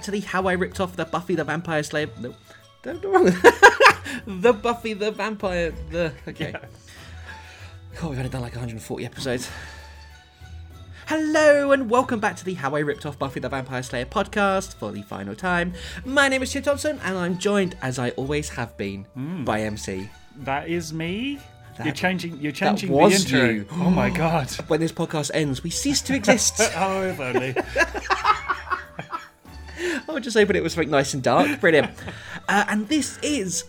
Hello and welcome back to the How I Ripped Off the Buffy the Vampire Slayer. No, don't do wrong. the Buffy the Vampire. The okay. Oh, we've only done like 140 episodes. Hello and welcome back to the How I Ripped Off Buffy the Vampire Slayer podcast for the final time. My name is Chip Thompson and I'm joined, as I always have been, hmm. by MC. That is me. That- you're changing. You're changing the intro. you. Oh my god. When this podcast ends, we cease to exist. oh, if only. I would just hoping it was something nice and dark. Brilliant. uh, and this is,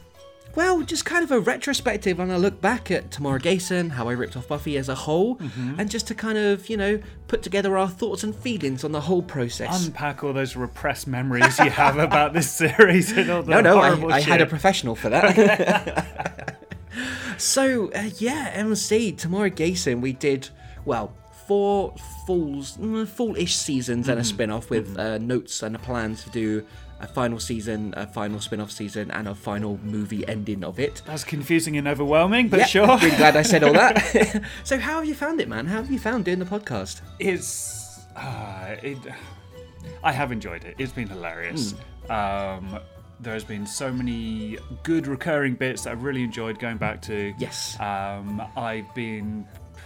well, just kind of a retrospective and I look back at Tamara Gayson, how I ripped off Buffy as a whole, and just to kind of, you know, put together our thoughts and feelings on the whole process. Unpack all those repressed memories you have about this series and all the no, no, I, I had a professional for that. so, uh, yeah, MC, Tamara Gayson, we did, well, four fulls, mm, full-ish seasons and a spin-off with uh, notes and a plan to do a final season, a final spin-off season, and a final movie ending of it. That's confusing and overwhelming, but Yeah, sure. Really glad I said all that. so, how have you found it, man? How have you found doing the podcast? It's. Uh, it, I have enjoyed it. It's been hilarious. Hmm. Um, there's been so many good recurring bits that I've really enjoyed going back to. Yes. Um, I've been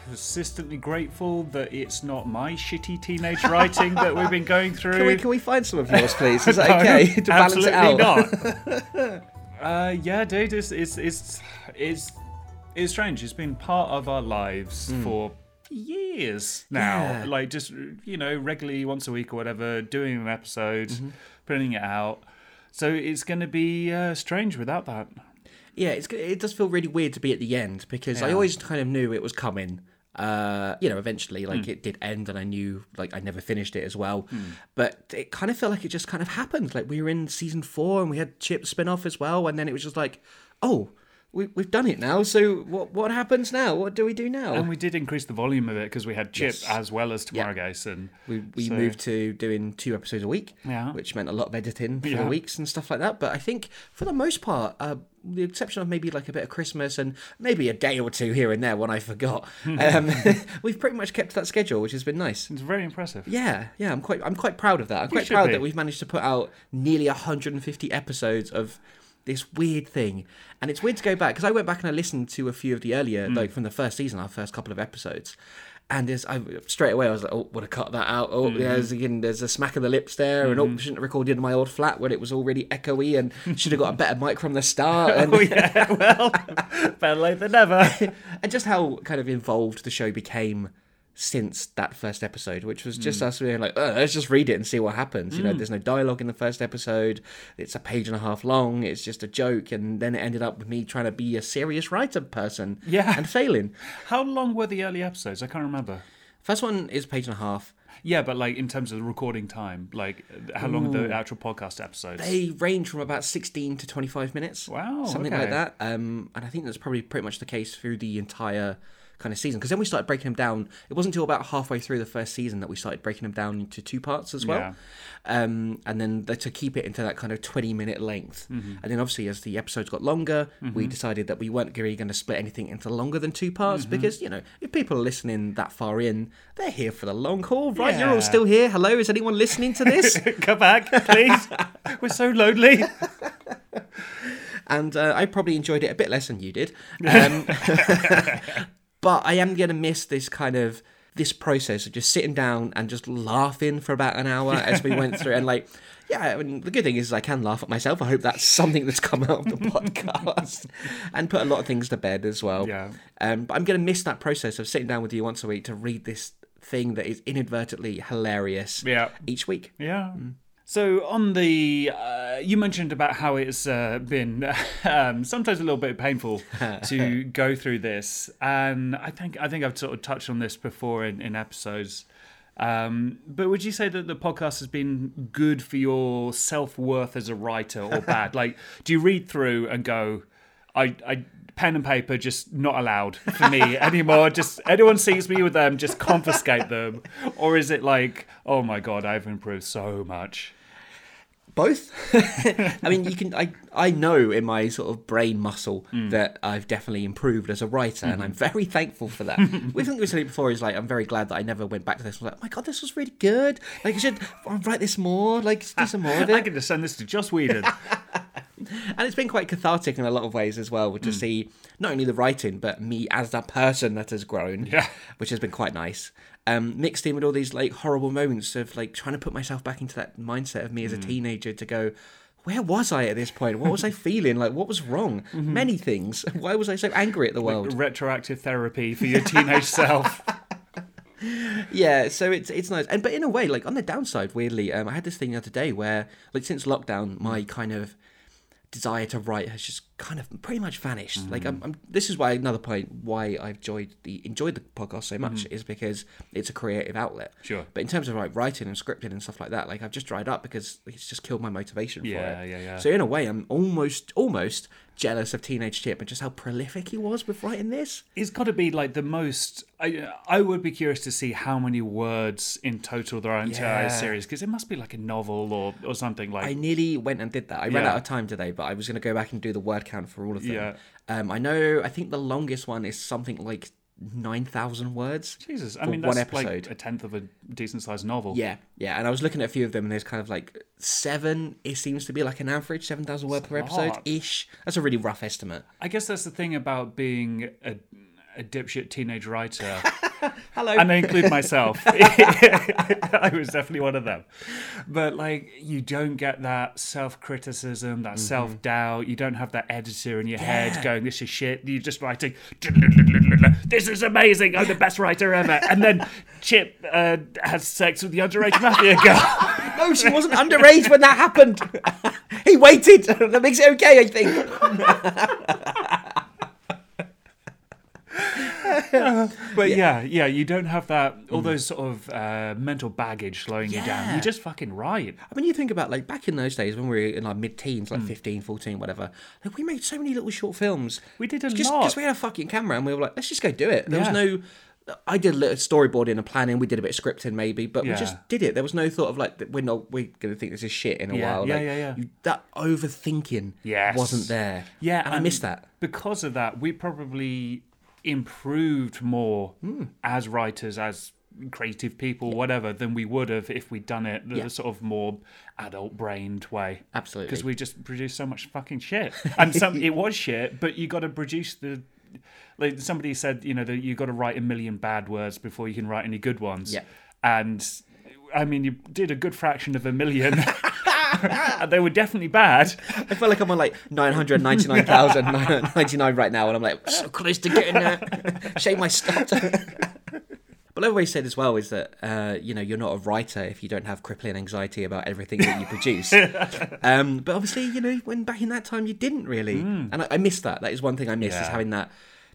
persistently grateful that it's not my shitty teenage writing that we've been going through. Can we, can we find some of yours, please? Is that No, okay to balance it out? absolutely not. uh, yeah, dude, it's it's it's it's it's strange. It's been part of our lives for years now. Yeah. Like just you know, regularly once a week or whatever, doing an episode, Mm-hmm. putting it out. So it's going to be uh, strange without that. Yeah, it's it does feel really weird to be at the end because I always kind of knew it was coming. Uh, you know, eventually, like it did end, and I knew like I never finished it as well. But it kind of felt like it just kind of happened. Like we were in season four, and we had Chip spin off as well, and then it was just like, oh, we, we've done it now. So what what happens now? What do we do now? And we did increase the volume of it because we had Chip Yes. as well as Tomorrow Guys, and we we so- moved to doing two episodes a week, Yeah. which meant a lot of editing for Yeah. the weeks and stuff like that. But I think for the most part, uh, the exception of maybe like a bit of Christmas and maybe a day or two here and there when I forgot, um, we've pretty much kept that schedule, which has been nice. it's very impressive. Yeah, yeah, I'm quite I'm quite proud of that. I'm quite proud be. that we've managed to put out nearly 150 episodes of this weird thing. And it's weird to go back because I went back and I listened to a few of the earlier, Mm. like from the first season, our first couple of episodes. And I straight away I was like, oh, would have cut that out. Oh, Mm-hmm. there's again, there's a smack of the lips there, and oh, shouldn't have recorded in my old flat when it was already echoey, and should have got a better mic from the start. And, Oh yeah, well, better late than never. and just how kind of involved the show became since that first episode, which was just us being like, let's just read it and see what happens. You know, there's no dialogue in the first episode. It's a page and a half long. It's just a joke, and then it ended up with me trying to be a serious writer person, Yeah. and failing. How long were the early episodes? I can't remember. First one is a page and a half. Yeah, but like in terms of the recording time, like how long are the actual podcast episodes? They range from about 16 to 25 minutes. Wow, Something okay. like that. Um, and I think that's probably pretty much the case through the entire kind of season. Because then we started breaking them down. It wasn't until about halfway through the first season that we started breaking them down into two parts as well. Yeah. Um, and then the, to keep it into that kind of 20 minute length. Mm-hmm. And then obviously, as the episodes got longer, we decided that we weren't really going to split anything into longer than two parts. Mm-hmm. Because, you know, if people are listening that far in, they're here for the long haul, right? You're all still here. Hello, is anyone listening to this? Come back, please. We're so lonely. and uh, I probably enjoyed it a bit less than you did. Um, but I am going to miss this kind of this process of just sitting down and just laughing for about an hour as we went through and like yeah I mean, the good thing is I can laugh at myself I hope that's something that's come out of the podcast and put a lot of things to bed as well Yeah. um, but I'm going to miss that process of sitting down with you once a week to read this thing that is inadvertently hilarious Yeah. each week Yeah. So on the, uh, you mentioned about how it's uh, been um, sometimes a little bit painful to go through this, and I think I think I've sort of touched on this before in, in episodes. Um, but would you say that the podcast has been good for your self worth as a writer or bad? like, do you read through and go, I, I pen and paper just not allowed for me anymore. Just anyone sees me with them, just confiscate them. Or is it like, oh my god, I've improved so much? both. I mean, you can. I I know in my sort of brain muscle Mm. that I've definitely improved as a writer, and I'm very thankful for that. we think we said it before. Is like I'm very glad that I never went back to this. I was like, oh my god, this was really good. Like, I should I'll write this more. Like, do some more of I it. can just send this to Joss Whedon. And it's been quite cathartic in a lot of ways as well Mm. to see not only the writing but me as that person that has grown, Yeah. which has been quite nice. Um, mixed in with all these like horrible moments of like trying to put myself back into that mindset of me as a Mm. teenager to go, where was I at this point? What was I feeling? Like, what was wrong? Mm-hmm. Many things. Why was I so angry at the world? Retroactive therapy for your teenage self. yeah, so it's it's nice, and but in a way, like on the downside, weirdly, um, I had this thing the other day where, like, since lockdown, my kind of desire to write has just kind of pretty much vanished. Like, mm. I'm, I'm, this is why another point why I've enjoyed the enjoyed the podcast so much mm. is because it's a creative outlet. Sure. But in terms of like writing and scripting and stuff like that, like I've just dried up because it's just killed my motivation for Yeah, it. yeah, yeah. So in a way, I'm almost almost jealous of Teenage Chip and just how prolific he was with writing this. It's got to be like the most. I, I would be curious to see how many words in total there are in entire Yeah. series because it must be like a novel or, or something like. I nearly went and did that. I ran out of time today, but I was going to go back and do the word count for all of them. Yeah. Um, I know. I think the longest one is something like nine thousand words. Jesus, I mean one that's like episode. a tenth of a decent sized novel. Yeah, yeah. And I was looking at a few of them, and there's kind of like seven. It seems to be like an average seven thousand word per episode ish. That's a really rough estimate. I guess that's the thing about being a, a dipshit teenage writer. Hello. and I include myself. I was definitely one of them. But like, you don't get that self criticism, that self doubt. You don't have that editor in your Mm-hmm. Yeah. head going, "This is shit." You're just writing, "This is amazing. I'm the best writer ever." And then Chip uh, has sex with the underage mafia girl. no, she wasn't underage when that happened. he waited. that makes it okay, I think. But yeah. yeah, you don't have that all those sort of uh, mental baggage slowing you down. Mm. Yeah. You just fucking write. I mean, you think about like back in those days when we were in our mid-teens, like 15, 14, whatever. Like we made so many little short films. We did a just lot. because we had a fucking camera and we were like, let's just go do it. There Yeah. was no. I did a little storyboarding and planning. We did a bit of scripting maybe, but we just did it. There was no thought of like we're not we're gonna think this is shit in a Yeah, while. yeah, Like, yeah, yeah. You, that overthinking Yes. wasn't there. Yeah, and I missed that. Because of that, we probably improved more Hmm. as writers, as creative people, whatever, than we would have if we'd done it the Yeah. sort of more adult-brained way. Absolutely. Because we just produced so much fucking shit, and some it was shit, but you got to produce the. Like somebody said, you know, that you got to write a million bad words before you can write any good ones. Yeah. And I mean, you did a good fraction of a million. They were definitely bad. I feel like I'm on like 999,099 right now, and I'm like so close to getting there. Shame I stopped. But I've always said as well is that uh, you know you're not a writer if you don't have crippling anxiety about everything that you produce. um, but obviously, you know, when back in that time you didn't really, and I, I miss that. That is one thing I miss is Hmm. Having that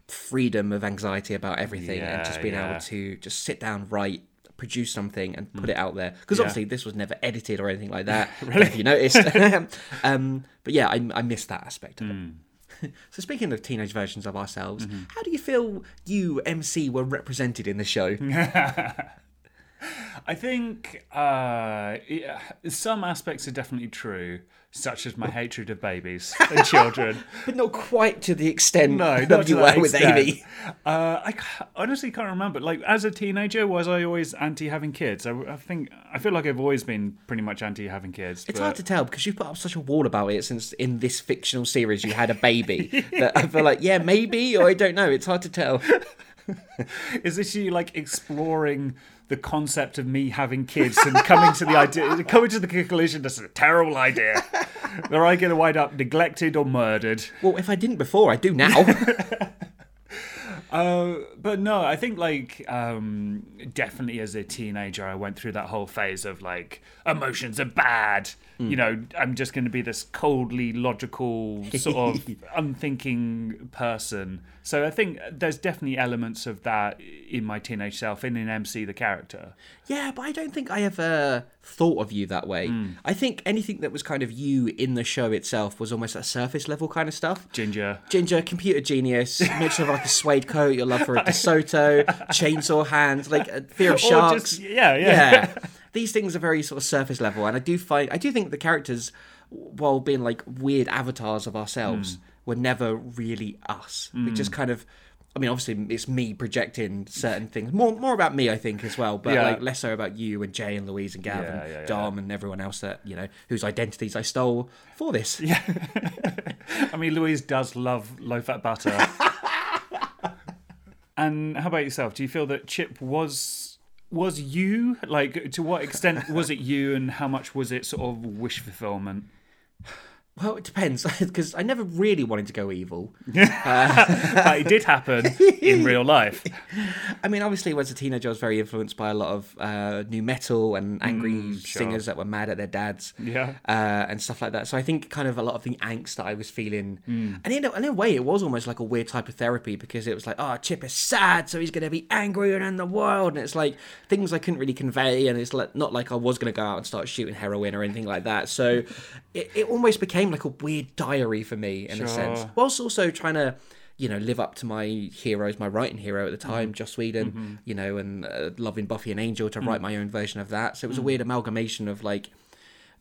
freedom of anxiety about everything and just being yeah. able to just sit down, write, produce something, and put it out there. Because Yeah. obviously this was never edited or anything like that. really? If you noticed, um, but yeah, I, I miss that aspect of it. So speaking of teenage versions of ourselves, how do you feel you MC were represented in the show? I think uh, yeah, some aspects are definitely true, such as my hatred of babies and children. but not quite to the extent No, not you were with. Amy. Uh, I ca- honestly can't remember. Like as a teenager, was I always anti having kids? I, I think I feel like I've always been pretty much anti having kids. It's but- hard to tell because you've put up such a wall about it since in this fictional series you had a baby. that I feel like, yeah, maybe, or I don't know. It's hard to tell. Is this you like exploring the concept of me having kids and coming to the idea, coming to the conclusion this is a terrible idea? Where I going to wind up neglected or murdered? Well, if I didn't before, I do now. Uh, but no, I think like um, definitely as a teenager, I went through that whole phase of like emotions are bad. You know, I'm just going to be this coldly logical, sort of unthinking person. So I think there's definitely elements of that in my teenage self and in MC the character. yeah, but I don't think I ever thought of you that way. Hmm. I think anything that was kind of you in the show itself was almost that surface level kind of stuff. Ginger. Ginger, computer genius, makes of like a suede coat, your love for a DeSoto, chainsaw hands, like a fear of sharks. just- yeah, yeah. yeah. These things are very sort of surface level, and I do find I do think the characters, while being like weird avatars of ourselves, hmm. were never really us. We hmm. just kind of. I mean, obviously, it's me projecting certain things. More, more about me, I think, as well. But Yeah. like less so about you and Jay and Louise and Gavin, Yeah, yeah. Dom and everyone else that you know whose identities I stole for this. Yeah. I mean, Louise does love low fat butter. and how about yourself? Do you feel that Chip was was you? Like, to what extent was it you, and how much was it sort of wish fulfillment? Well, it depends because I never really wanted to go evil. but it did happen in real life. I mean, obviously, as a teenager, I was very influenced by a lot of uh, nu metal and angry Mm, sure. singers that were mad at their dads. Yeah. Uh, and stuff like that. So I think kind of a lot of the angst that I was feeling, Mm. and in a, in a way, it was almost like a weird type of therapy because it was like, oh, Chip is sad, so he's going to be angrier than the world, and it's like things I couldn't really convey, and it's like not like I was going to go out and start shooting heroin or anything like that. So it, it almost became like a weird diary for me in a sense, whilst also trying to. You know, live up to my heroes, my writing hero at the time, Mm-hmm. Joss Whedon. You know, and uh, loving Buffy and Angel to Mm. write my own version of that. So it was a weird amalgamation of like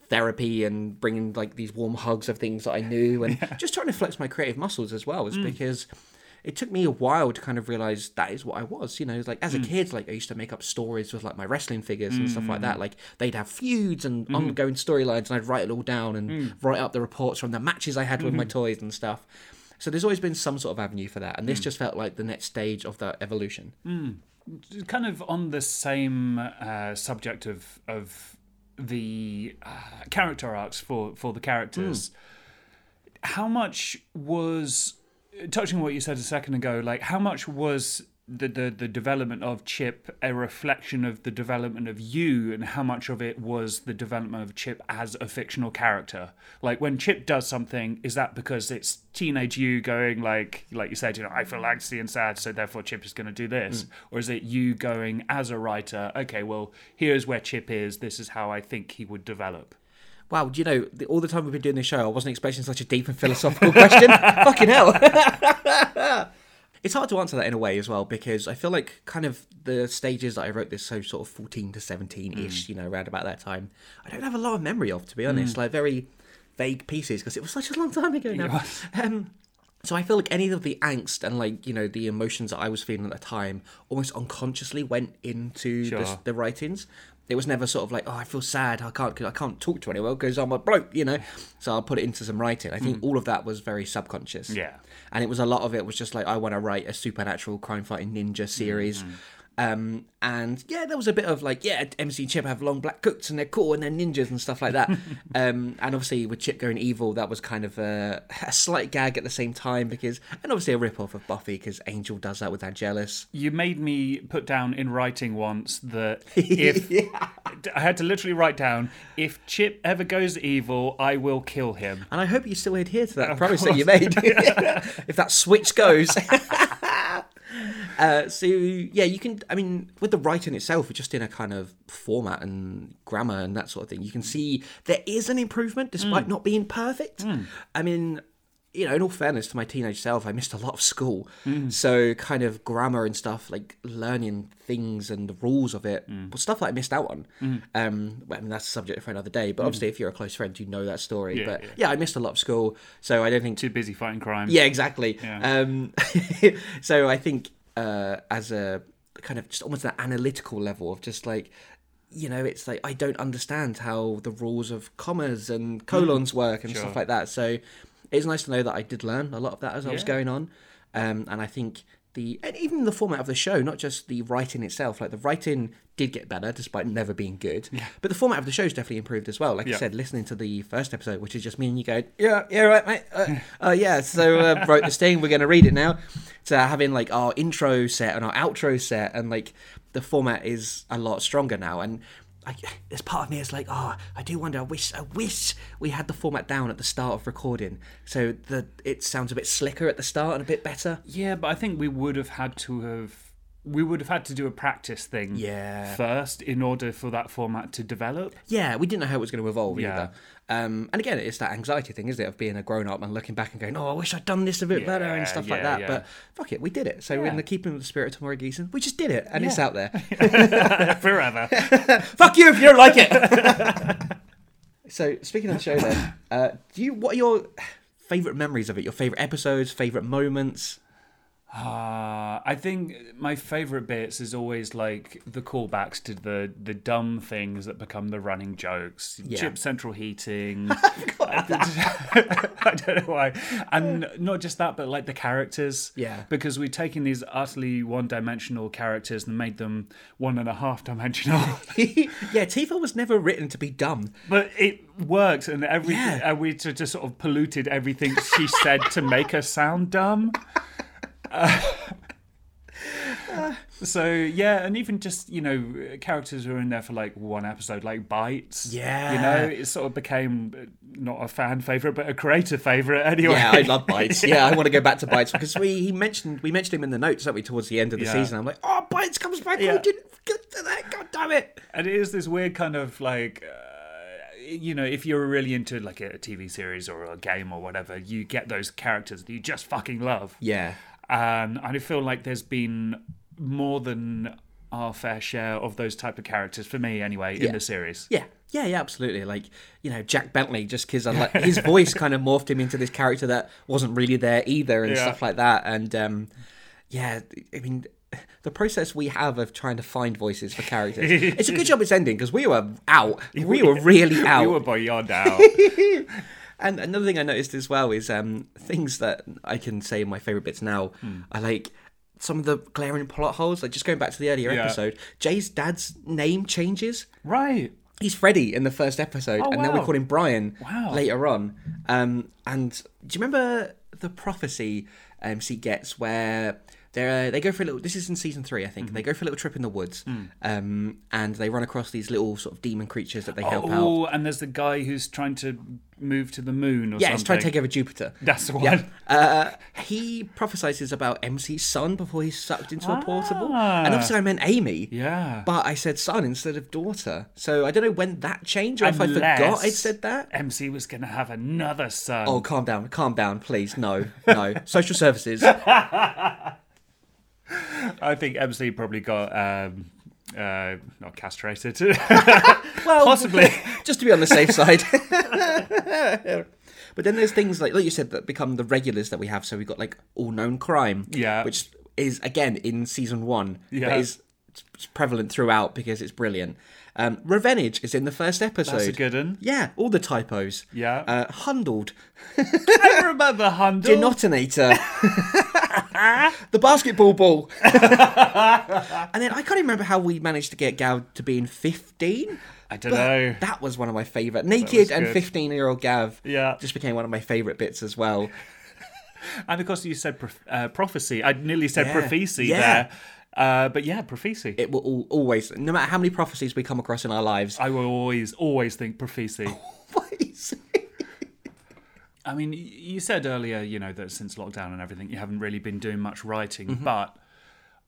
therapy and bringing like these warm hugs of things that I knew and just trying to flex my creative muscles as well is Mm. because it took me a while to kind of realize that is what I was. You know, like as a Mm. kid, like I used to make up stories with like my wrestling figures and stuff like that. Mm. Like they'd have feuds and Mm-hmm. ongoing storylines, and I'd write it all down and Mm. write up the reports from the matches I had with Mm-hmm. my toys and stuff. So there's always been some sort of avenue for that, and Mm. this just felt like the next stage of that evolution. kind of on the same uh, subject of of the uh, character arcs for for the characters how much was touching what you said a second ago like how much was the, the the development of chip a reflection of the development of you and how much of it was the development of chip as a fictional character? Like when chip does something is that because it's teenage you going like like you said you know i feel angsty and sad so therefore chip is going to do this mm. or is it you going as a writer okay well here's where chip is this is how i think he would develop Wow, do you know, the, all the time we've been doing this show, I wasn't expecting such a deep and philosophical question. Fucking hell. it's hard to answer that in a way as well, because I feel like kind of the stages that I wrote this, so sort of 14 to 17 ish, you know, around about that time, I don't have a lot of memory of, to be honest. Like very vague pieces, because it was such a long time ago now. Um, so I feel like any of the angst and like you know the emotions that I was feeling at the time almost unconsciously went into the, the writings. It was never sort of like, oh, I feel sad. I can't, I can't talk to anyone because I'm a bloke, you know. So I'll put it into some writing. I think mm. all of that was very subconscious. Yeah. and it was a lot of it was just like I want to write a supernatural crime fighting ninja series. Mm, mm. Um, and yeah, there was a bit of like, yeah, MC Chip have long black coats and they're cool and they're ninjas and stuff like that. um, and obviously with Chip going evil, that was kind of a, a slight gag at the same time because, and obviously a rip off of Buffy because Angel does that with Angelus. You made me put down in writing once that if I had to literally write down if Chip ever goes evil, I will kill him. And I hope you still adhere to that promise that you made. if that switch goes. uh, so yeah, you can. I mean, with the writing itself, just in a kind of format and grammar and that sort of thing, you can see there is an improvement despite not being perfect. I mean. You know, in all fairness to my teenage self, I missed a lot of school. So, kind of grammar and stuff, like learning things and the rules of it, was stuff that I missed out on. Um, well, I mean, that's a subject for another day. But obviously, if you're a close friend, you know that story. Yeah, but yeah. yeah, I missed a lot of school, so I don't think. Too busy fighting crime. Yeah, exactly. Yeah. Um, so I think uh, as a kind of just almost an analytical level of just like. You know, it's like I don't understand how the rules of commas and colons work and Sure. stuff like that. So it's nice to know that I did learn a lot of that as I was going on. Um, and I think the and even the format of the show, not just the writing itself. Like the writing did get better despite never being good. But the format of the show's definitely improved as well. Like I said, listening to the first episode, which is just me and you going, yeah, yeah, right, mate. Uh, uh, yeah, so uh, wrote this thing. We're going to read it now. To having like our intro set and our outro set, and like the format is a lot stronger now. And I, there's part of me is like, oh, I do wonder. I wish, I wish we had the format down at the start of recording, so that it sounds a bit slicker at the start and a bit better. Yeah, but I think we would have had to have we would have had to do a practice thing Yeah. first in order for that format to develop. Yeah, we didn't know how it was going to evolve Yeah. either. Um, and again, it's that anxiety thing, isn't it, of being a grown up and looking back and going, "Oh, I wish I'd done this a bit better" and stuff like that. yeah. But fuck it, we did it. So Yeah. in the keeping of the spirit of Tamora Geeson, we just did it, and it's out there. Forever. fuck you if you don't like it. so speaking of the show, then, uh, do you what are your favorite memories of it? Your favorite episodes, favorite moments? Uh, I think my favorite bits is always like the callbacks to the the dumb things that become the running jokes. Yeah. Chip central heating. I don't know why. And not just that, but like the characters. Yeah. Because we've taken these utterly one dimensional characters and made them one and a half dimensional. yeah, Tifa was never written to be dumb. But it works, and everything, Yeah. and we just sort of polluted everything she said to make her sound dumb. Uh, so yeah, and even just you know characters who are in there for like one episode, like Bites. Yeah. you know, it sort of became uh, not a fan favorite, but a creator favorite anyway. Yeah, I love Bites. Yeah, I want to go back to Bites because we he mentioned we mentioned him in the notes, didn't we, towards the end of the Yeah. season. I'm like, oh, Bites comes back. Yeah. We didn't get to that. God damn it. and it is this weird kind of like uh, you know if you're really into like a tv series or a game or whatever you get those characters that you just fucking love Yeah, and i feel like there's been more than our fair share of those type of characters for me anyway Yeah. in the series yeah, yeah, yeah, absolutely. Like you know, Jack Bentley, just because like his voice kind of morphed him into this character that wasn't really there either, and Yeah. stuff like that. And um, yeah, I mean. The process we have of trying to find voices for characters. it's a good job it's ending because we were out. We were really out. we were beyond out And another thing I noticed as well is um, things that I can say are my favourite bits now. Hmm. I like some of the glaring plot holes. Like just going back to the earlier Yeah. episode, Jay's dad's name changes. right He's Freddy in the first episode, Oh, and then we call him Brian Wow. later on. Um, and do you remember the prophecy um, she gets where they uh, they go for a little? This is in season three, I think. Mm-hmm. They go for a little trip in the woods, Hmm. um, and they run across these little sort of demon creatures that they help out. oh and there's the guy who's trying to move to the moon or Yeah, something it's trying to take over Jupiter. that's the one Yeah. Uh, he prophesizes about MC's son before he's sucked into a portable. And obviously, I meant Amy. Ah. yeah But I said son instead of daughter. So I don't know when that changed or if I forgot I'd said that. MC was going to have another son. Oh, calm down. Calm down, please. No, no. Social services. I think MC probably got um, uh, not castrated. Well, Possibly. Just to be on the safe side. but then there's things like, like you said, that become the regulars that we have. So we've got like all known crime. Yeah. Which is, again, in season one. Yeah. But is it's prevalent throughout because it's brilliant. Um, Revenge is in the first episode. That's a good one. Yeah, all the typos. Yeah. Uh, Hundled. I remember Handel. Denotonator. The basketball ball. and then I can't even remember how we managed to get Gav to being 15. I don't know. That was one of my favourite. Naked and 15 year old Gav. Yeah. Just became one of my favourite bits as well. And of course, you said prof- uh, prophecy. I nearly said Yeah. prophecy Yeah. there. Uh, but yeah, prophecy. It will al- always, no matter how many prophecies we come across in our lives. I will always, always think prophecy. Always. I mean, you said earlier, you know, that since lockdown and everything, you haven't really been doing much writing, Mm-hmm. but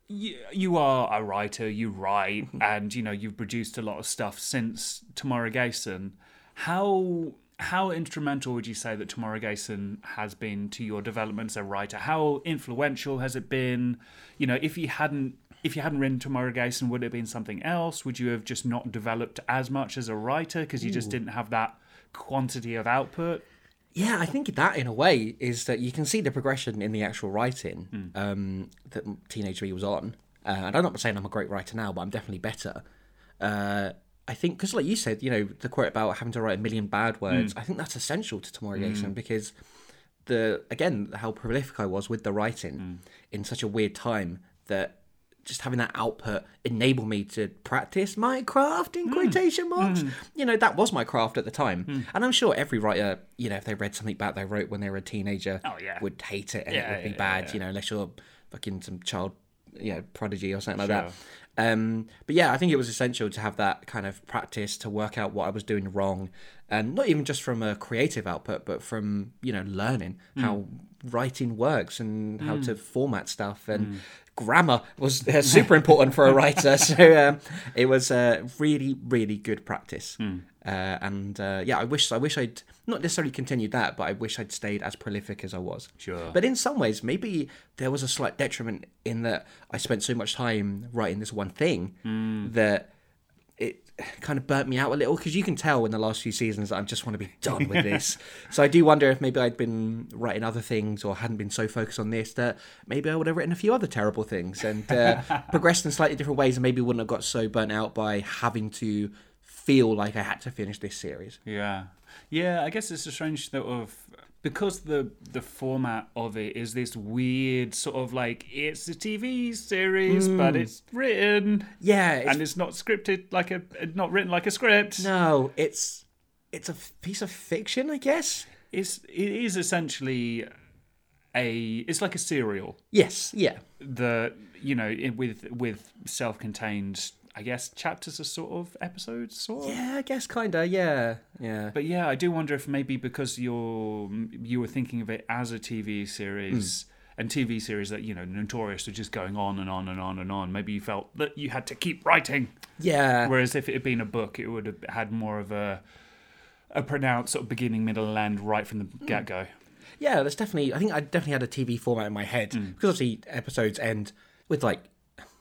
you, you are a writer, you write, Mm-hmm. and, you know, you've produced a lot of stuff since Tamara Gayson. How how instrumental would you say that Tamara Gayson has been to your development as a writer? How influential has it been? You know, if you hadn't if you hadn't written Tamara Gayson, would it have been something else? Would you have just not developed as much as a writer because you just didn't have that quantity of output? Yeah, I think that in a way is that you can see the progression in the actual writing Hmm. um, that Teenage Me was on. Uh, and I'm not saying I'm a great writer now, but I'm definitely better. Uh, I think because, like you said, you know, the quote about having to write a million bad Hmm. words. I think that's essential to Tamara Gayson because the again how prolific I was with the writing Hmm. in such a weird time that just having that output enabled me to practice my craft Hmm. in quotation marks. You know, that was my craft at the time. And I'm sure every writer, you know, if they read something back they wrote when they were a teenager, Oh, yeah. would hate it and Yeah, it would be yeah, bad, yeah. you know, unless you're fucking some child you know, prodigy or something like Sure. that. Um, but yeah, I think it was essential to have that kind of practice to work out what I was doing wrong, and not even just from a creative output, but from you know learning how writing works and how to format stuff and grammar was uh, super important for a writer. So um, it was uh, really, really good practice. Uh, and uh, yeah, I wish I wish I'd not necessarily continued that, but I wish I'd stayed as prolific as I was. Sure. But in some ways, maybe there was a slight detriment in that I spent so much time writing this one thing that it kind of burnt me out a little because you can tell in the last few seasons that I just want to be done with this. so I do wonder if maybe I'd been writing other things or hadn't been so focused on this that maybe I would have written a few other terrible things and uh, progressed in slightly different ways and maybe wouldn't have got so burnt out by having to feel like I had to finish this series. Yeah, yeah. I guess it's a strange sort of because the the format of it is this weird sort of like it's a TV series, but hmm. it's written Yeah, it's, and it's not scripted like a not written like a script. no, it's it's a piece of fiction, I guess. It's it is essentially a it's like a serial Yes, yeah. the you know with with self-contained I guess chapters are sort of episodes sort of. Yeah, I guess kinda, yeah. Yeah. But yeah, I do wonder if maybe because you're you were thinking of it as a TV series hmm. and TV series that you know notorious for just going on and on and on and on. Maybe you felt that you had to keep writing, Yeah. whereas if it had been a book, it would have had more of a a pronounced sort of beginning, middle, and end right from the hmm. get go. Yeah, there's definitely. I think I definitely had a TV format in my head hmm. because obviously episodes end with like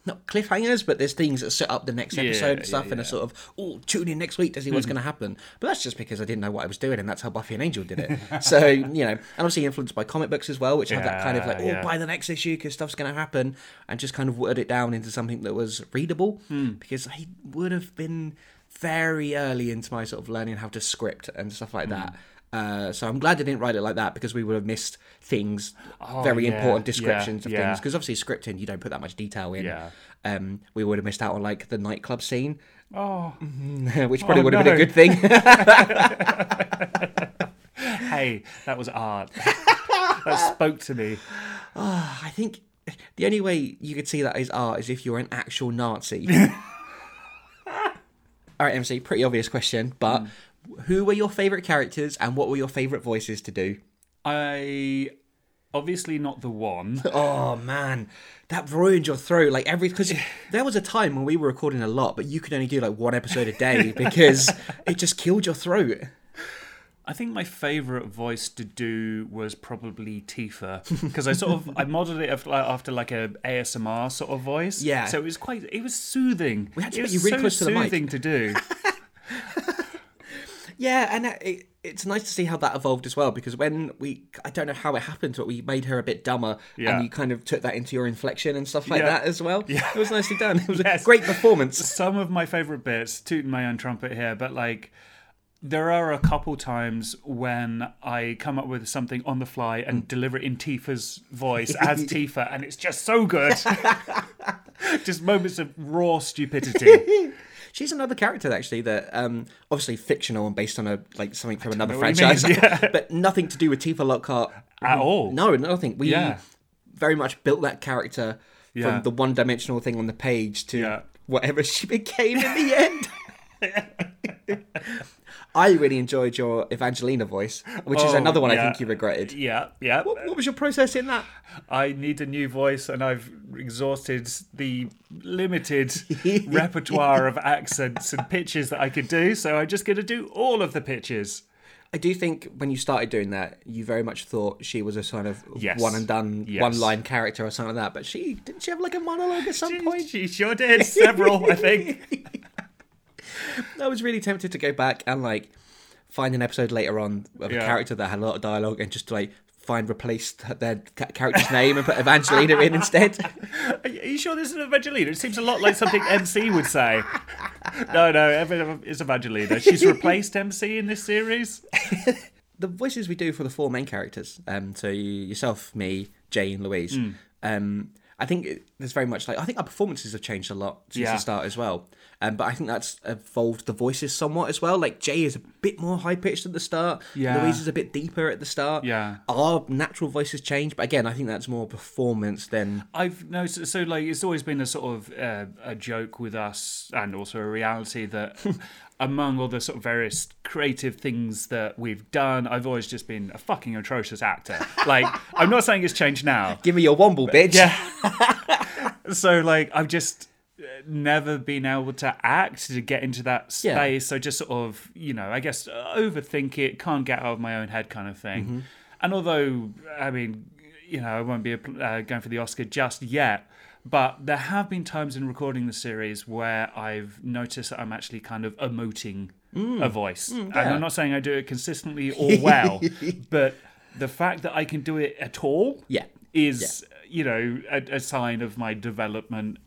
not cliffhangers, but there's things that set up the next Yeah, episode and yeah, stuff, and a sort of oh, tune in next week to see what's hmm. going to happen. But that's just because I didn't know what I was doing, and that's how Buffy and Angel did it. so you know, and obviously influenced by comic books as well, which have that kind of like oh, yeah. buy the next issue because stuff's going to happen, and just kind of watered it down into something that was readable. Hmm. Because I would have been very early into my sort of learning how to script and stuff like hmm. that. Uh, so I'm glad I didn't write it like that because we would have missed things, very Oh, yeah, important yeah, descriptions of yeah. things. Because obviously scripting, you don't put that much detail in. Yeah. Um, we would have missed out on like the nightclub scene, Oh, which probably Oh, would have been a good thing. hey, that was art. that spoke to me. I think the only way you could see that as art is if you're an actual Nazi. All right, MC, pretty obvious question, but who were your favorite characters and what were your favorite voices to do? I obviously not the one. Oh man, that ruined your throat. Like every because there was a time when we were recording a lot, but you could only do like one episode a day because it just killed your throat. I think my favourite voice to do was probably Tifa because I sort of I modelled it after, after like a ASMR sort of voice. Yeah. So it was quite it was soothing. We had to it was you really so close to the mic. soothing to do. Yeah, and it, it, it's nice to see how that evolved as well because when we, I don't know how it happened, but we made her a bit dumber Yeah. and you kind of took that into your inflection and stuff like Yeah. that as well. Yeah. It was nicely done. It was Yes. a great performance. Some of my favourite bits, tooting my own trumpet here, but like there are a couple times when I come up with something on the fly Mm. and deliver it in Tifa's voice as Tifa, and it's just so good. just moments of raw stupidity. She's another character actually that um obviously fictional and based on a like something from another know what you mean, franchise, yeah. but nothing to do with Tifa Lockhart At all. No, nothing. We Yeah. very much built that character Yeah. from the one-dimensional thing on the page to whatever she became in the end. I really enjoyed your Evangelina voice, which is Oh, another one I think you regretted. Yeah, yeah. What, what was your process in that? I need a new voice, and I've exhausted the limited repertoire of accents and pitches that I could do. So I'm just going to do all of the pitches. I do think when you started doing that, you very much thought she was a sort of Yes. one and done, Yes. one line character or something like that. But she didn't she have like a monologue at some point? She sure did several, I think. I was really tempted to go back and like find an episode later on of a character that had a lot of dialogue and just like find replaced their character's name and put Evangelina in instead. Are you sure this is Evangelina? It seems a lot like something MC would say. No, no, it's Evangelina. She's replaced MC in this series. the voices we do for the four main characters, um, so you, yourself, me, Jay, and Louise. Um, I think it, there's very much like I think our performances have changed a lot since Yeah. the start as well. Um, but I think that's evolved the voices somewhat as well. Like Jay is a bit more high pitched at the start. Yeah. Louise is a bit deeper at the start. Yeah. Our natural voices change, but again, I think that's more performance than I've noticed, so like it's always been a sort of uh, a joke with us, and also a reality that among all the sort of various creative things that we've done, I've always just been a fucking atrocious actor. Like I'm not saying it's changed now. give me your womble, bitch. Yeah. so like I've just uh, never been able to act to get into that Yeah. space. So just sort of you know I guess uh, overthink it, can't get out of my own head kind of thing. Mm-hmm. And although I mean you know I won't be uh, going for the Oscar just yet. But there have been times in recording the series where I've noticed that I'm actually kind of emoting a voice. Mm. yeah. I'm not saying I do it consistently or well, but the fact that I can do it at all Yeah. is you know a, a sign of my development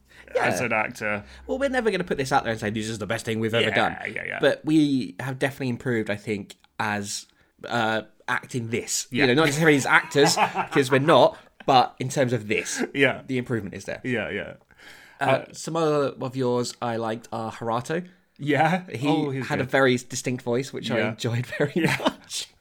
as an actor. Well, we're never going to put this out there and say this is the best thing we've ever Yeah, done. yeah, yeah. But we have definitely improved, I think, as uh, acting this. Yeah. You know, not necessarily as actors, because we're not, but in terms of this, Yeah, the improvement is there. yeah, yeah, Uh, some other of yours I liked are Harato. yeah. He oh, had a very distinct voice, which I enjoyed very much.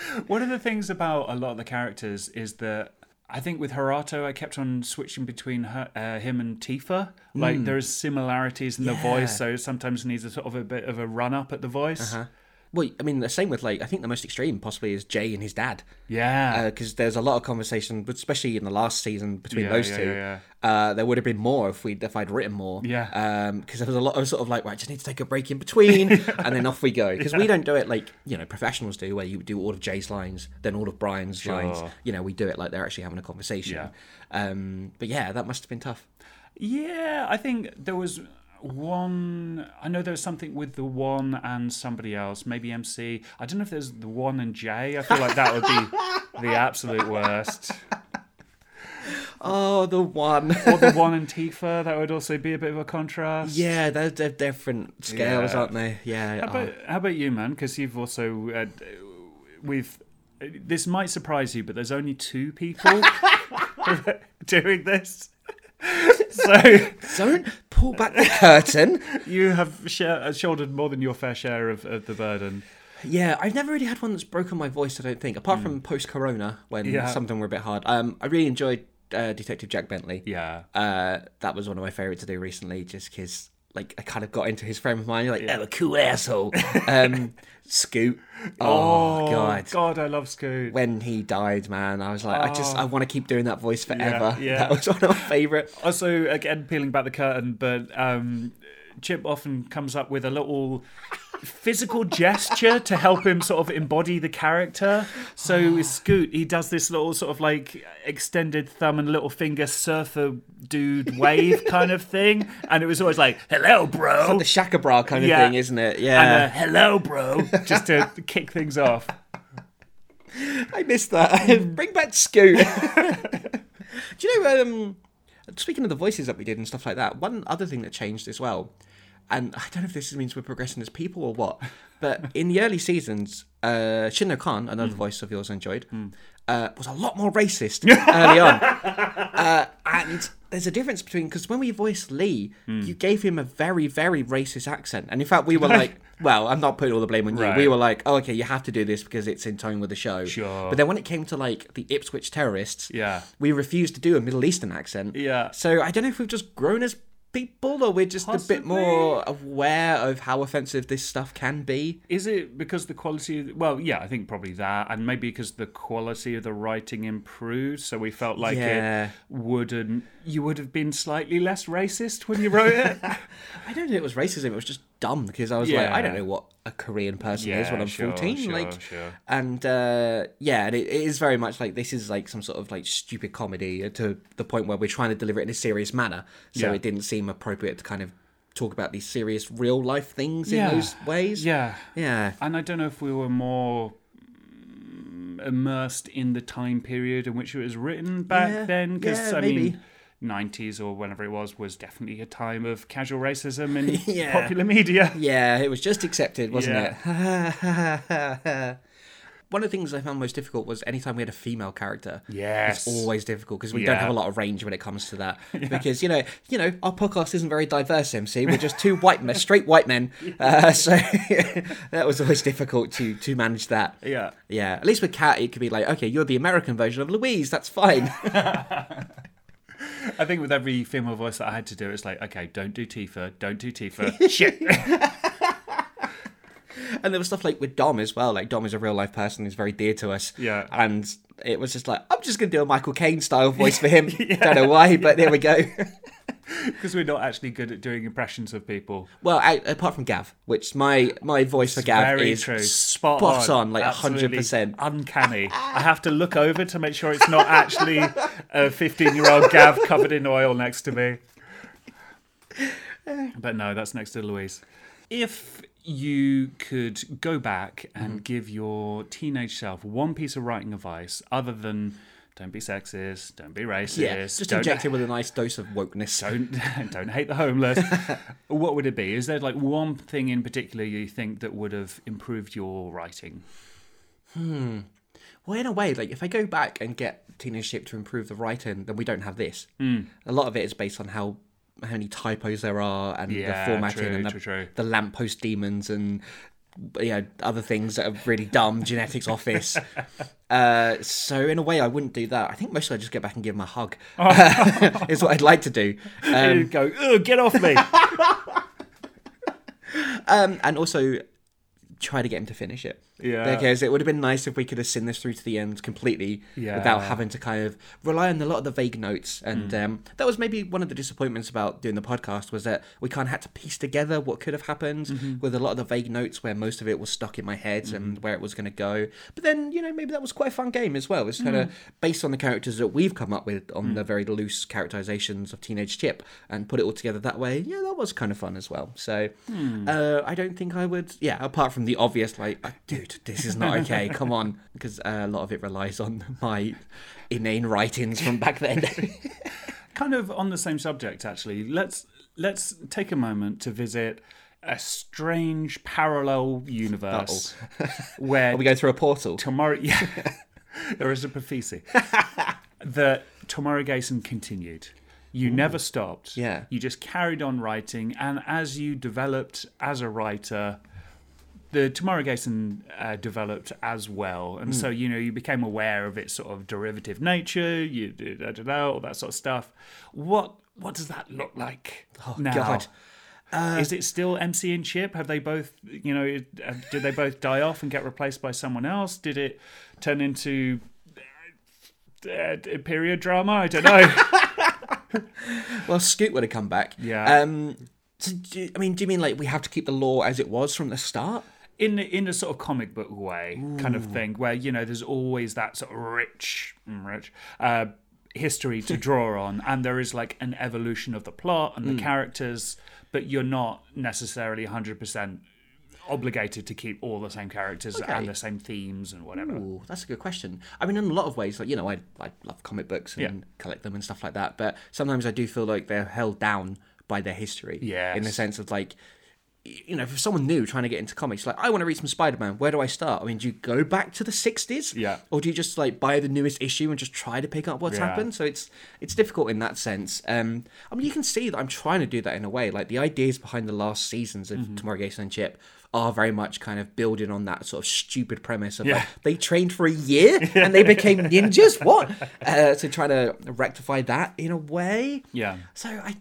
One of the things about a lot of the characters is that I think with Harato, I kept on switching between her, uh, him and Tifa. Like there's similarities in the. Yeah. voice, so sometimes needs a sort of a bit of a run up at the voice. Uh-huh. Well, I mean, the same with like I think the most extreme possibly is Jay and his dad, Yeah, because there's a lot of conversation, but especially in the last season between Yeah, those yeah, two. yeah, Uh, there would have been more if we if I'd written more. Yeah. Because there was a lot of sort of like, right, I just need to take a break in between, and then off we go. Because we don't do it like you know professionals do, where you do all of Jay's lines, then all of Brian's lines. You know, we do it like they're actually having a conversation. Yeah. Um, but yeah, that must have been tough. Yeah, I think there was one. I know there's something with the one and somebody else, maybe MC. I don't know if there's the one and Jay. I feel like that would be the absolute worst. Oh, the one. Or the one and Tifa. That would also be a bit of a contrast. yeah, they're, they're different scales, Yeah. aren't they? Yeah. How about, how about you, man? Because you've also uh, we've. This might surprise you, but there's only two people doing this. So Don't pull back the curtain. you have share, shouldered more than your fair share of, of the burden. Yeah, I've never really had one that's broken my voice. I don't think, apart from post Corona when. Yeah. some of them were a bit hard. Um, I really enjoyed uh, Detective Jack Bentley. Yeah. Uh, that was one of my favorites to do recently, just because like I kind of got into his frame of mind. You're like, Yeah. oh, a cool asshole. um, Scoot. Oh, god. God, I love Scoot. When he died, man, I was like, I just I want to keep doing that voice forever. yeah. That was one of my favorite. Also, again, peeling back the curtain, but um, Chip often comes up with a little physical gesture to help him sort of embody the character. So with Scoot, he does this little sort of like extended thumb and little finger surfer dude wave kind of thing, and it was always like, "Hello, bro," It's like The Shaka Bra kind of Yeah. thing, isn't it? and Yeah. a "Hello, bro," just to kick things off. I missed that. Bring back Scoot. Do you know? Um, speaking of the voices that we did and stuff like that, one other thing that changed as well, and I don't know if this means we're progressing as people or what, but in the early seasons, uh, Shinno Khan, another voice of yours I enjoyed, uh, was a lot more racist early on. Uh, and there's a difference between because when we voiced Lee, you gave him a very, very racist accent, and in fact, we were like, "Well, I'm not putting all the blame on you." Right. We were like, "Oh, okay, you have to do this because it's in tone with the show." Sure. But then when it came to like the Ipswich terrorists, Yeah. we refused to do a Middle Eastern accent. Yeah. So I don't know if we've just grown as people or we're just a bit more aware of how offensive this stuff can be. Is it because the quality? Of, well, yeah, I think probably that, and maybe because the quality of the writing improved, so we felt like Yeah. it wouldn't. You would have been slightly less racist when you wrote it. I don't think it was racism. It was just dumb because I was like, I don't know what a Korean person is when I'm sure, 14. sure, like, sure. and uh, yeah, and it, it is very much like this is like some sort of like stupid comedy to the point where we're trying to deliver it in a serious manner. So Yeah. it didn't seem appropriate to kind of talk about these serious real life things Yeah. in those ways. yeah, Yeah. and I don't know if we were more mm, immersed in the time period in which it was written back Yeah, then, because yeah, I maybe. mean. 90s or whenever it was was definitely a time of casual racism in Yeah. popular media. Yeah, it was just accepted, wasn't Yeah. it? one of the things I found most difficult was anytime we had a female character. Yes. It's always difficult because we don't have a lot of range when it comes to that. Because you know, you know, our podcast isn't very diverse. MC, we're just two white men, straight white men. Uh, so that was always difficult to to manage that. Yeah. Yeah. At least with Cat, it could be like, okay, you're the American version of Louise. That's fine. I think with every female voice that I had to do, it's like, okay, don't do Tifa, don't do Tifa. Shit. and there was stuff like with Dom as well. Like Dom is a real life person who's very dear to us. Yeah. And it was just like, I'm just gonna do a Michael Caine style voice for him. Don't know why, but there we go. Because we're not actually good at doing impressions of people. well, I, apart from Gav, which my my voice for Gav Very is true. spot, Spot, on, like hundred percent. Uncanny. I have to look over to make sure it's not actually a 15 year old Gav covered in oil next to me. But no, that's next to Louise. If you could go back and mm-hmm. give your teenage self one piece of writing advice other than don't be sexist, don't be racist, Yeah, just inject it with a nice dose of wokeness. don't don't hate the homeless. what would it be? Is there like one thing in particular you think that would have improved your writing? Hmm. Well, in a way, like if I go back and get Teenage Chip to improve the writing, then we don't have this. Hmm. A lot of it is based on how how many typos there are and Yeah, the formatting true, and the, true, true. the lamppost demons and you know other things that are really dumb. Genetics Office. uh, so in a way, I wouldn't do that. I think mostly I just get back and give him a hug. is what I'd like to do. Um, go, get off me. um, and also try to get him to finish it. Yeah. Because it would have been nice if we could have seen this through to the end completely Yeah. without having to kind of rely on a lot of the vague notes. And Mm. um, that was maybe one of the disappointments about doing the podcast was that we kind of had to piece together what could have happened Mm-hmm. with a lot of the vague notes where most of it was stuck in my head and where it was going to go. But then, you know, maybe that was quite a fun game as well. It's kind Mm. of based on the characters that we've come up with on the very loose characterizations of Teenage Chip and put it all together that way. Yeah, that was kind of fun as well. So Hmm. uh, I don't think I would. Yeah, apart from the obvious, like, uh, dude, this is not okay. Come on, because uh, a lot of it relies on my inane writings from back then. kind of on the same subject, actually. Let's let's take a moment to visit a strange parallel universe where Are we go through a portal? tomorrow. Yeah, there is a prophecy that Tamara Gayson continued. You never stopped. Yeah. You just carried on writing, and as you developed as a writer, the Tamara Gayson uh, developed as well, and so you know you became aware of its sort of derivative nature. You did, I don't know, all that sort of stuff. What what does that look like now? God. Is it still MC and Chip? Have they both, you know, uh, did they both die off and get replaced by someone else? Did it turn into uh, uh, period drama? I don't know. Well, Scoot would have come back. Yeah. Um. So do, I mean, do you mean like we have to keep the lore as it was from the start? In in a sort of comic book way kind of thing where you know there's always that sort of rich mm, rich uh, history to draw on and there is like an evolution of the plot and the characters but you're not necessarily 100% obligated to keep all the same characters Okay. and the same themes and whatever Ooh, that's a good question. I mean, in a lot of ways, like you know, I I love comic books and Yeah. collect them and stuff like that. But sometimes I do feel like they're held down by their history. yeah In the sense of like, you know, for someone new trying to get into comics, like I want to read some Spider Man. Where do I start? I mean, do you go back to the '60s? Yeah. Or do you just like buy the newest issue and just try to pick up what's Yeah. happened? So it's it's difficult in that sense. Um, I mean, you can see that I'm trying to do that in a way. Like the ideas behind the last seasons of Mm-hmm. Tamara Gayson and Chip are very much kind of building on that sort of stupid premise of Yeah. like they trained for a year and they became ninjas. What? Uh, so trying to rectify that in a way. yeah So I,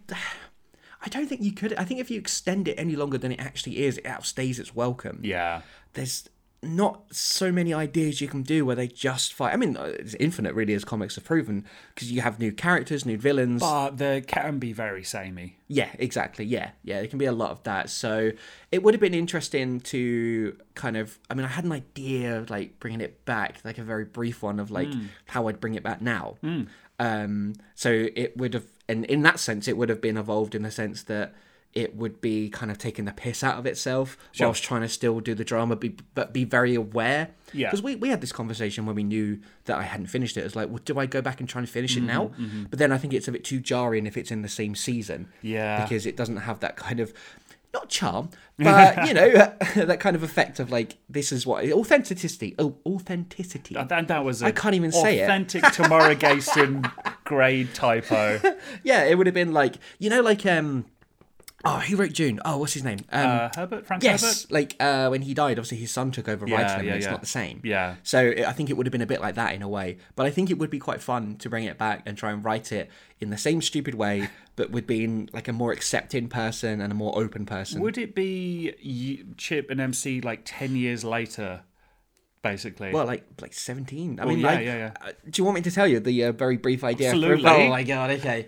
I don't think you could. I think if you extend it any longer than it actually is, it outstays its welcome. yeah There's not so many ideas you can do where they just fight. I mean, uh, it's infinite, really, as comics have proven, because you have new characters, new villains. but they can be very samey Yeah, exactly. Yeah, yeah. There can be a lot of that. So it would have been interesting to kind of. I mean, I had an idea of like bringing it back, like a very brief one of like how I'd bring it back now. Um, so it would have, and in that sense, it would have been evolved in the sense that it would be kind of taking the piss out of itself whilst trying to still do the drama, be, but be very aware. Yeah. Because we, we had this conversation when we knew that I hadn't finished it. It's like, well, do I go back and try and finish it now? But then I think it's a bit too jarring if it's in the same season Yeah. because it doesn't have that kind of not charm, but you know that kind of effect of like this is what authenticity. Oh, authenticity. That, that was I can't even say it. authentic Tamara Gayson grade typo. Yeah, it would have been like you know, like um, oh, who wrote Dune? Oh, what's his name? Um, Uh, Herbert? Frank yes, Herbert? like uh, when he died, obviously his son took over Yeah, writing, yeah, and it's yeah. not the same. Yeah. So it- I think it would have been a bit like that in a way, but I think it would be quite fun to bring it back and try and write it in the same stupid way, but with being like a more accepting person and a more open person. Would it be Chip and MC like 10 years later, basically? well, like like seventeen. I Well, mean, yeah, like, yeah, yeah. uh, do you want me to tell you the uh, very brief idea? for- Absolutely. oh my god. Okay.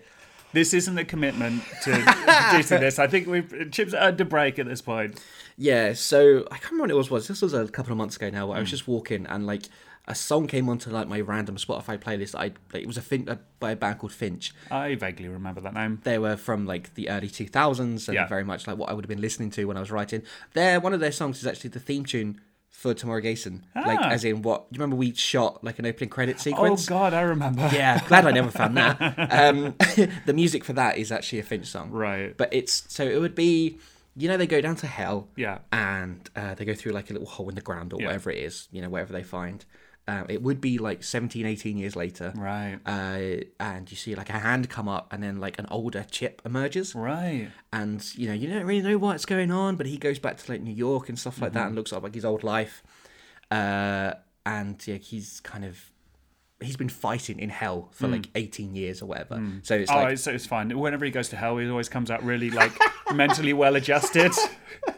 This isn't a commitment to producing this. I think we've Chip's earned a break at this point. Yeah, so I can't remember what it was. Was this was a couple of months ago now? Where I Hmm. was just walking and like a song came onto like my random Spotify playlist. I like, it was a uh, by a band called Finch. I vaguely remember that name. They were from like the early two thousands and Yeah. very much like what I would have been listening to when I was writing. Their one of their songs is actually the theme tune for Tamara Gayson. Like Ah. as in what? You remember we shot like an opening credit sequence? Oh? God, I remember. Yeah, glad I never found that. Um, the music for that is actually a Finch song. Right. But it's so it would be, you know, they go down to hell. Yeah. And uh, they go through like a little hole in the ground or whatever it is, you know, wherever they find. Um, it would be like 17, 18 years later. Right. Uh, and you see like a hand come up and then like an older chip emerges. Right. And, you know, you don't really know what's going on, but he goes back to like New York and stuff like that Mm-hmm. and looks up like his old life. Uh, and yeah, he's kind of. He's been fighting in hell for like 18 years or whatever. So it's Oh, like it's, it's fine. Whenever he goes to hell, he always comes out really like mentally well adjusted.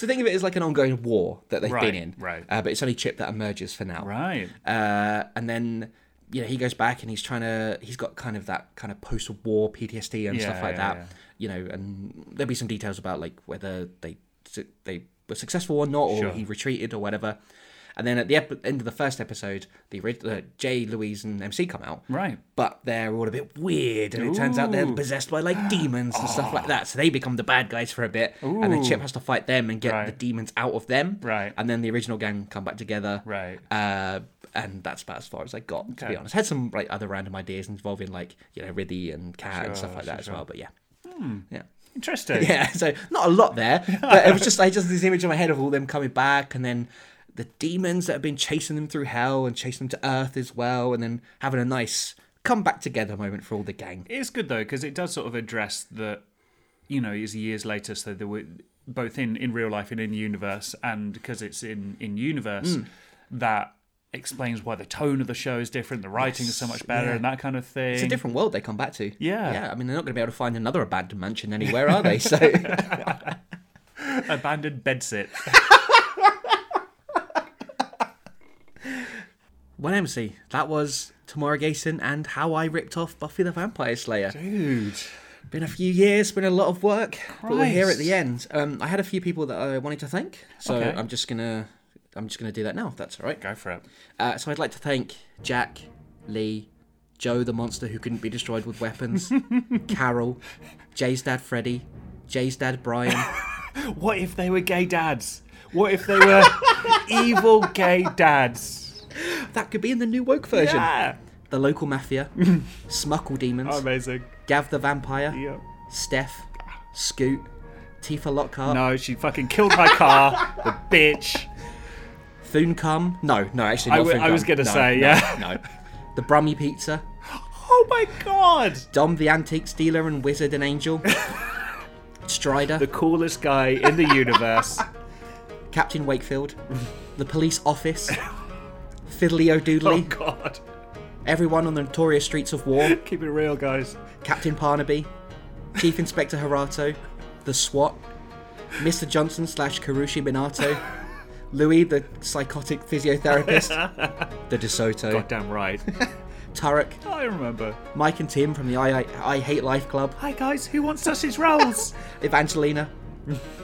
So think of it as like an ongoing war that they've Right, been in. right. Uh, but it's only Chip that emerges for now. Right. Uh, and then, you know, he goes back and he's trying to, he's got kind of that kind of post-war PTSD and stuff like yeah, that. yeah. You know, and there'll be some details about like whether they they were successful or not, or Sure. he retreated or whatever. And then at the ep- end of the first episode, the uh, Jay, Louise, and MC come out. Right. But they're all a bit weird, and it turns out they're possessed by like demons and stuff like that. So they become the bad guys for a bit, and then Chip has to fight them and get the demons out of them. Right. And then the original gang come back together. Right. Uh, and that's about as far as I got, to be Okay. honest. Had some like other random ideas involving like you know Riddy and Cat and stuff like sure, that as well. But yeah, yeah. Interesting. Yeah, so not a lot there, but it was just I just this image in my head of all them coming back, and then the demons that have been chasing them through hell and chasing them to Earth as well, and then having a nice come back together moment for all the gang. It's good though because it does sort of address that, you know, is years later, so there were both in in real life and in universe, and because it's in in universe, mm. that explains why the tone of the show is different, the writing is so much better, yeah. and that kind of thing. It's a different world they come back to. Yeah. yeah. I mean, they're not going to be able to find another abandoned mansion anywhere, are they? So abandoned bedsit. well, MC, that was Tamara Gayson and how I ripped off Buffy the Vampire Slayer. Dude. Been a few years, been a lot of work, but we're here at the end. Um, I had a few people that I wanted to thank, so Okay. I'm just gonna I'm just gonna do that now. If that's all right. Go for it. Uh, so I'd like to thank Jack, Lee, Joe the monster who couldn't be destroyed with weapons, Carol, Jay's dad Freddy, Jay's dad Brian, What if they were gay dads? What if they were evil gay dads? That could be in the new woke version. Yeah. The local mafia, Smuckle demons, Amazing. Gav the vampire, Yeah. Steph, Scoot, Tifa Lockhart, No, she fucking killed my car. the bitch. Thune Cum. No, no, actually, I not w- Thune I was Cum. gonna No, say, no, yeah. no. The Brummy Pizza, Oh my god. Dom the Antiques Dealer and Wizard and Angel, Strider, The coolest guy in the universe. Captain Wakefield, the Police Office, Fiddly oh O'Doodly, god. everyone on the notorious streets of war, Keep it real, guys. Captain Parnaby, Chief Inspector Harato, the SWAT, Mr. Johnson slash Karushi Minato, Louis the psychotic physiotherapist, the DeSoto, Goddamn right. Tarek. I remember. Mike and Tim from the I, I, I Hate Life Club, Hi guys, who wants sausage rolls? Evangelina,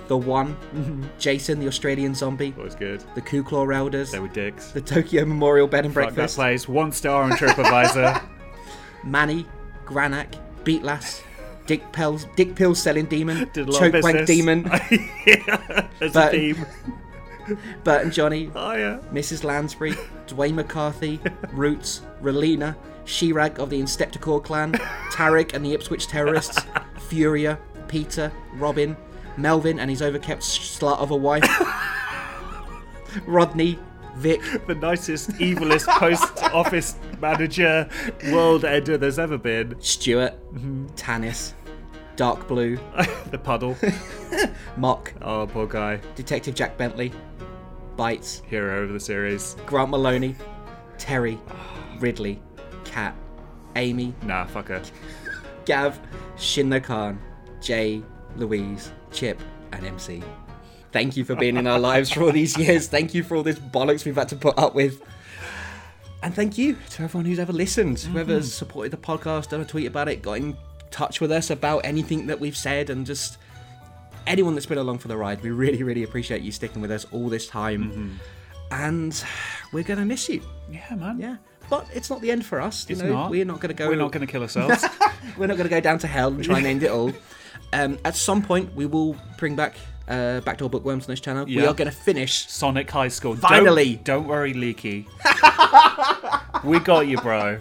the One, mm-hmm. Jason the Australian zombie, Always good. the Ku Claw Elders, They were dicks. the Tokyo Memorial Bed and Fuck that Breakfast, place. One star on TripAdvisor. Manny, Granak, Beatlass, Dick Pills, Dick Pills selling demon, Did a lot Choke Wank demon, yeah, there's But- a theme. Bert and Johnny, Oh yeah. Mrs. Lansbury, Dwayne McCarthy, Roots, Relina, Shirag of the Instepticore clan, Tarek and the Ipswich terrorists, Furia, Peter, Robin, Melvin and his overkept slut of a wife, Rodney, Vic, the nicest, evilest post office manager, world ender there's ever been. Stuart, mm-hmm. Tanis, Dark Blue, the puddle. Mock, Oh, poor guy. Detective Jack Bentley, Bites, Hero of the series. Grant Maloney, Terry, Ridley, Cat, Amy, Nah, fuck her. Gav, Shinno Khan, Jay, Louise, Chip, and MC. Thank you for being in our lives for all these years. Thank you for all this bollocks we've had to put up with. And thank you to everyone who's ever listened, whoever's mm-hmm. supported the podcast, done a tweet about it, got in touch with us about anything that we've said, and just anyone that's been along for the ride. We really, really appreciate you sticking with us all this time. Mm-hmm. And we're going to miss you. Yeah, man. Yeah. But it's not the end for us. You It's know, not. we're not going to go. We're not going to kill ourselves. We're not going to go down to hell and try and end it all. Um, at some point, we will bring back uh, Backdoor Bookworms on this channel. We Yeah. are going to finish. Sonic High School. Finally. Don't, don't worry, Leaky. we got you, bro.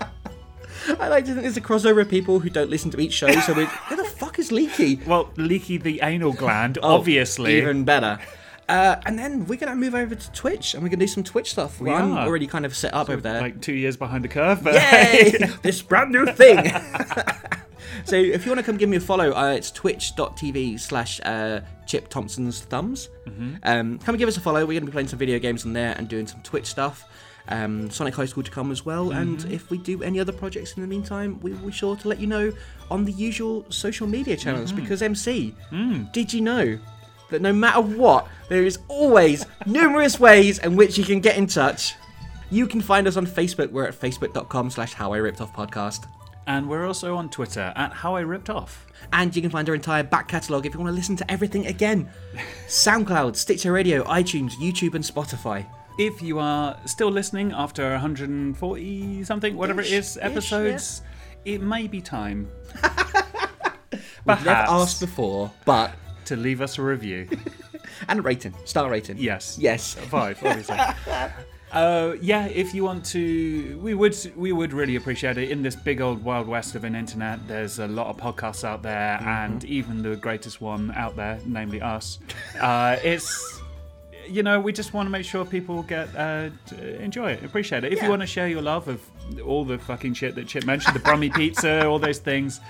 I like to think there's a crossover of people who don't listen to each show. So we, who the fuck is Leaky? Well, Leaky the anal gland, Oh, obviously. even better. Uh, and then we're going to move over to Twitch and we're going to do some Twitch stuff. We I'm are. already kind of set up over there. Like two years behind the curve. But Yay! this brand new thing. so if you want to come give me a follow, uh, it's twitch.tv slash uh, Chip Thompson's Thumbs. Um, come and give us a follow. We're going to be playing some video games on there and doing some Twitch stuff. Um, Sonic High School to come as well. And if we do any other projects in the meantime, we will be sure to let you know on the usual social media channels. Because MC, did you know that no matter what, there is always numerous ways in which you can get in touch. You can find us on Facebook. We're at facebook.com slash how I ripped off podcast. And we're also on Twitter at How I Ripped Off. And you can find our entire back catalogue if you want to listen to everything again. SoundCloud, Stitcher Radio, iTunes, YouTube, and Spotify. If you are still listening after 140 something, whatever it is, Ish, ish, episodes, it may be time We've never asked before, but to leave us a review. and a rating, star rating. Yes. Yes. Five, obviously. Uh, yeah, if you want to, we would we would really appreciate it. In this big old wild west of an internet, there's a lot of podcasts out there, and even the greatest one out there, namely us. Uh, it's you know we just want to make sure people get uh, enjoy it, appreciate it. If Yeah. you want to share your love of all the fucking shit that Chip mentioned, the Brummy pizza, all those things.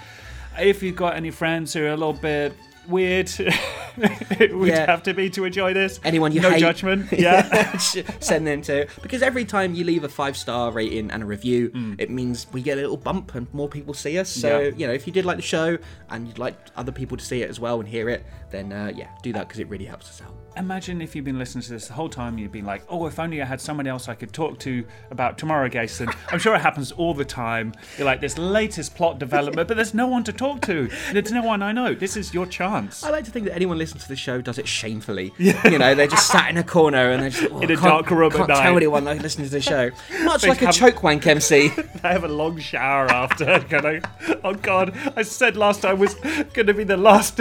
If you've got any friends who are a little bit weird, it would Yeah. have to be to enjoy this. Anyone you no hate. judgment. Yeah. Send them to because every time you leave a five star rating and a review, it means we get a little bump and more people see us. So Mm. Yeah. you know, if you did like the show and you'd like other people to see it as well and hear it, then uh, yeah, do that because it really helps us out. Imagine if you've been listening to this the whole time, you'd be like, oh, if only I had someone else I could talk to about Tamara Gayson. I'm sure it happens all the time. You're like, this latest plot development, but there's no one to talk to. There's no one I know. This is your chance. I like to think that anyone listening to the show does it shamefully. You know, they're just sat in a corner and they're just oh, In a dark room at Can't night. tell anyone like listening to the show. Much They like a choke wank MC. I have a long shower after. Can I? Oh, God. I said last time was going to be the last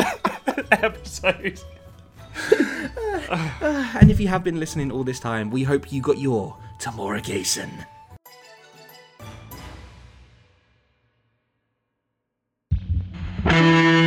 episode. and if you have been listening all this time, we hope you got your Tamorigation. Thank